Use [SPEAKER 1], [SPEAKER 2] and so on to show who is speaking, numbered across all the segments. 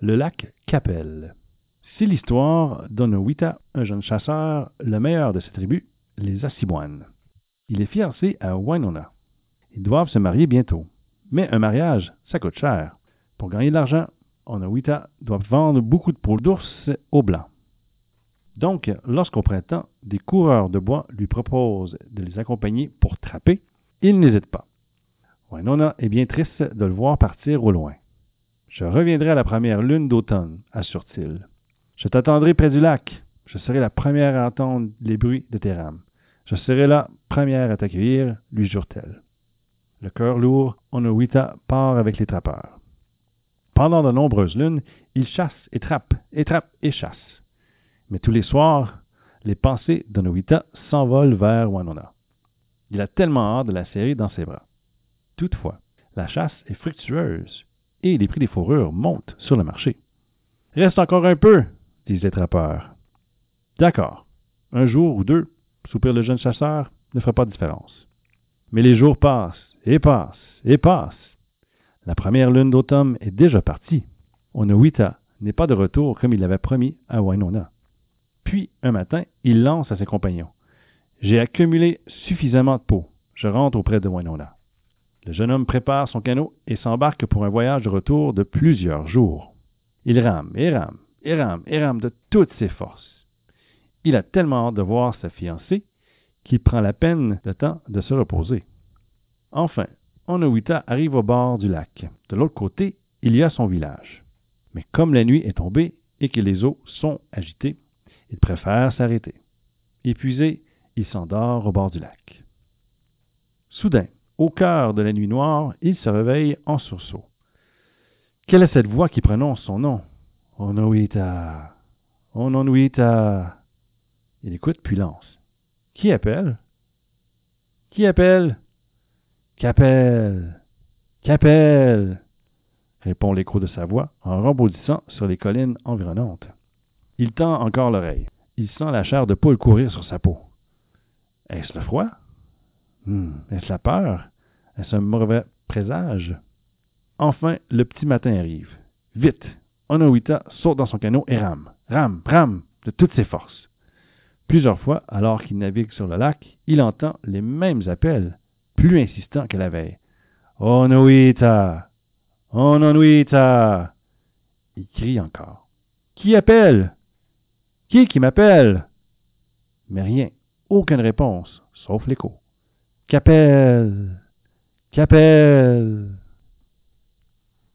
[SPEAKER 1] le lac Capel. C'est l'histoire d'Onowita, un jeune chasseur, le meilleur de ses tribus, les Assiniboines. Il est fiancé à Winona. Ils doivent se marier bientôt. Mais un mariage, ça coûte cher. Pour gagner de l'argent, Onowita doit vendre beaucoup de peaux d'ours au blanc. Donc, lorsqu'au printemps, des coureurs de bois lui proposent de les accompagner pour trapper, il n'hésite pas. Winona est bien triste de le voir partir au loin. Je reviendrai à la première lune d'automne, assure-t-il. Je t'attendrai près du lac. Je serai la première à entendre les bruits de tes rames. Je serai la première à t'accueillir, lui jure-t-elle. Le cœur lourd, Onowita part avec les trappeurs. Pendant de nombreuses lunes, il chasse et trappe, et trappe et chasse. Mais tous les soirs, les pensées d'Onowita s'envolent vers Winona. Il a tellement hâte de la serrer dans ses bras. Toutefois, la chasse est fructueuse et les prix des fourrures montent sur le marché. Reste encore un peu, disent les trappeurs. D'accord. Un jour ou deux, soupire le jeune chasseur, ne fera pas de différence. Mais les jours passent, et passent, et passent. La première lune d'automne est déjà partie. Onowita n'est pas de retour comme il l'avait promis à Winona. Puis, un matin, il lance à ses compagnons. J'ai accumulé suffisamment de peau. Je rentre auprès de Winona. Le jeune homme prépare son canot et s'embarque pour un voyage de retour de plusieurs jours. Il rame et rame et rame et rame de toutes ses forces. Il a tellement hâte de voir sa fiancée qu'il prend la peine de temps de se reposer. Enfin, Onowita arrive au bord du lac. De l'autre côté, il y a son village. Mais comme la nuit est tombée et que les eaux sont agitées, il préfère s'arrêter. Épuisé, il s'endort au bord du lac. Soudain, au cœur de la nuit noire, il se réveille en sursaut. Quelle est cette voix qui prononce son nom? Onowita. Onowita. Il écoute puis lance. Qui appelle? Qui appelle? Qu'appelle? Qu'appelle? répond l'écho de sa voix en rembaudissant sur les collines environnantes. Il tend encore l'oreille. Il sent la chair de poule courir sur sa peau. Est-ce le froid? Hmm, est-ce la peur? Est-ce un mauvais présage? Enfin, le petit matin arrive. Vite! Onowita saute dans son canot et rame, rame, rame de toutes ses forces. Plusieurs fois, alors qu'il navigue sur le lac, il entend les mêmes appels, plus insistants que la veille. Onowita! Onowita! Il crie encore. Qui appelle? Qui qui m'appelle? Mais rien, aucune réponse, sauf l'écho. Qu'appelle? Qu'appelle?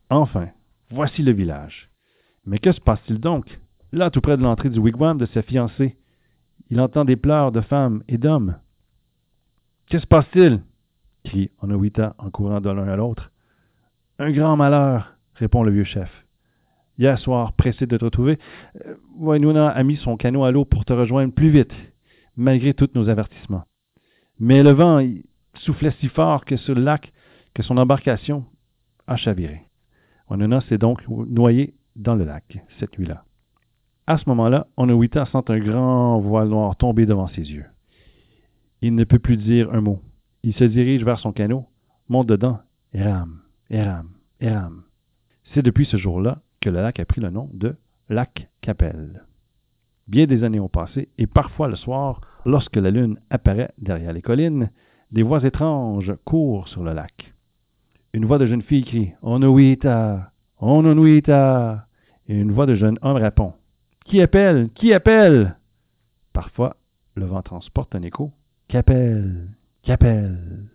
[SPEAKER 1] Enfin, voici le village. Mais que se passe-t-il donc? Là, tout près de l'entrée du wigwam de sa fiancée, il entend des pleurs de femmes et d'hommes. Que se passe-t-il? crie Onowita en courant de l'un à l'autre. Un grand malheur, répond le vieux chef. Hier soir, pressé de te retrouver, Wainuna a mis son canot à l'eau pour te rejoindre plus vite, malgré tous nos avertissements. Mais le vent soufflait si fort que sur le lac que son embarcation a chaviré. Wainuna s'est donc noyé dans le lac cette nuit-là. À ce moment-là, Onowita sent un grand voile noir tomber devant ses yeux. Il ne peut plus dire un mot. Il se dirige vers son canot, monte dedans, et rame, et rame, et rame. C'est depuis ce jour-là que le lac a pris le nom de lac Capel. Bien des années ont passé, et parfois le soir, lorsque la lune apparaît derrière les collines, des voix étranges courent sur le lac. Une voix de jeune fille crie Onowita, Onowita, et une voix de jeune homme répond Qui appelle Qui appelle? Parfois, le vent transporte un écho Qu'appelle Qu'appelle?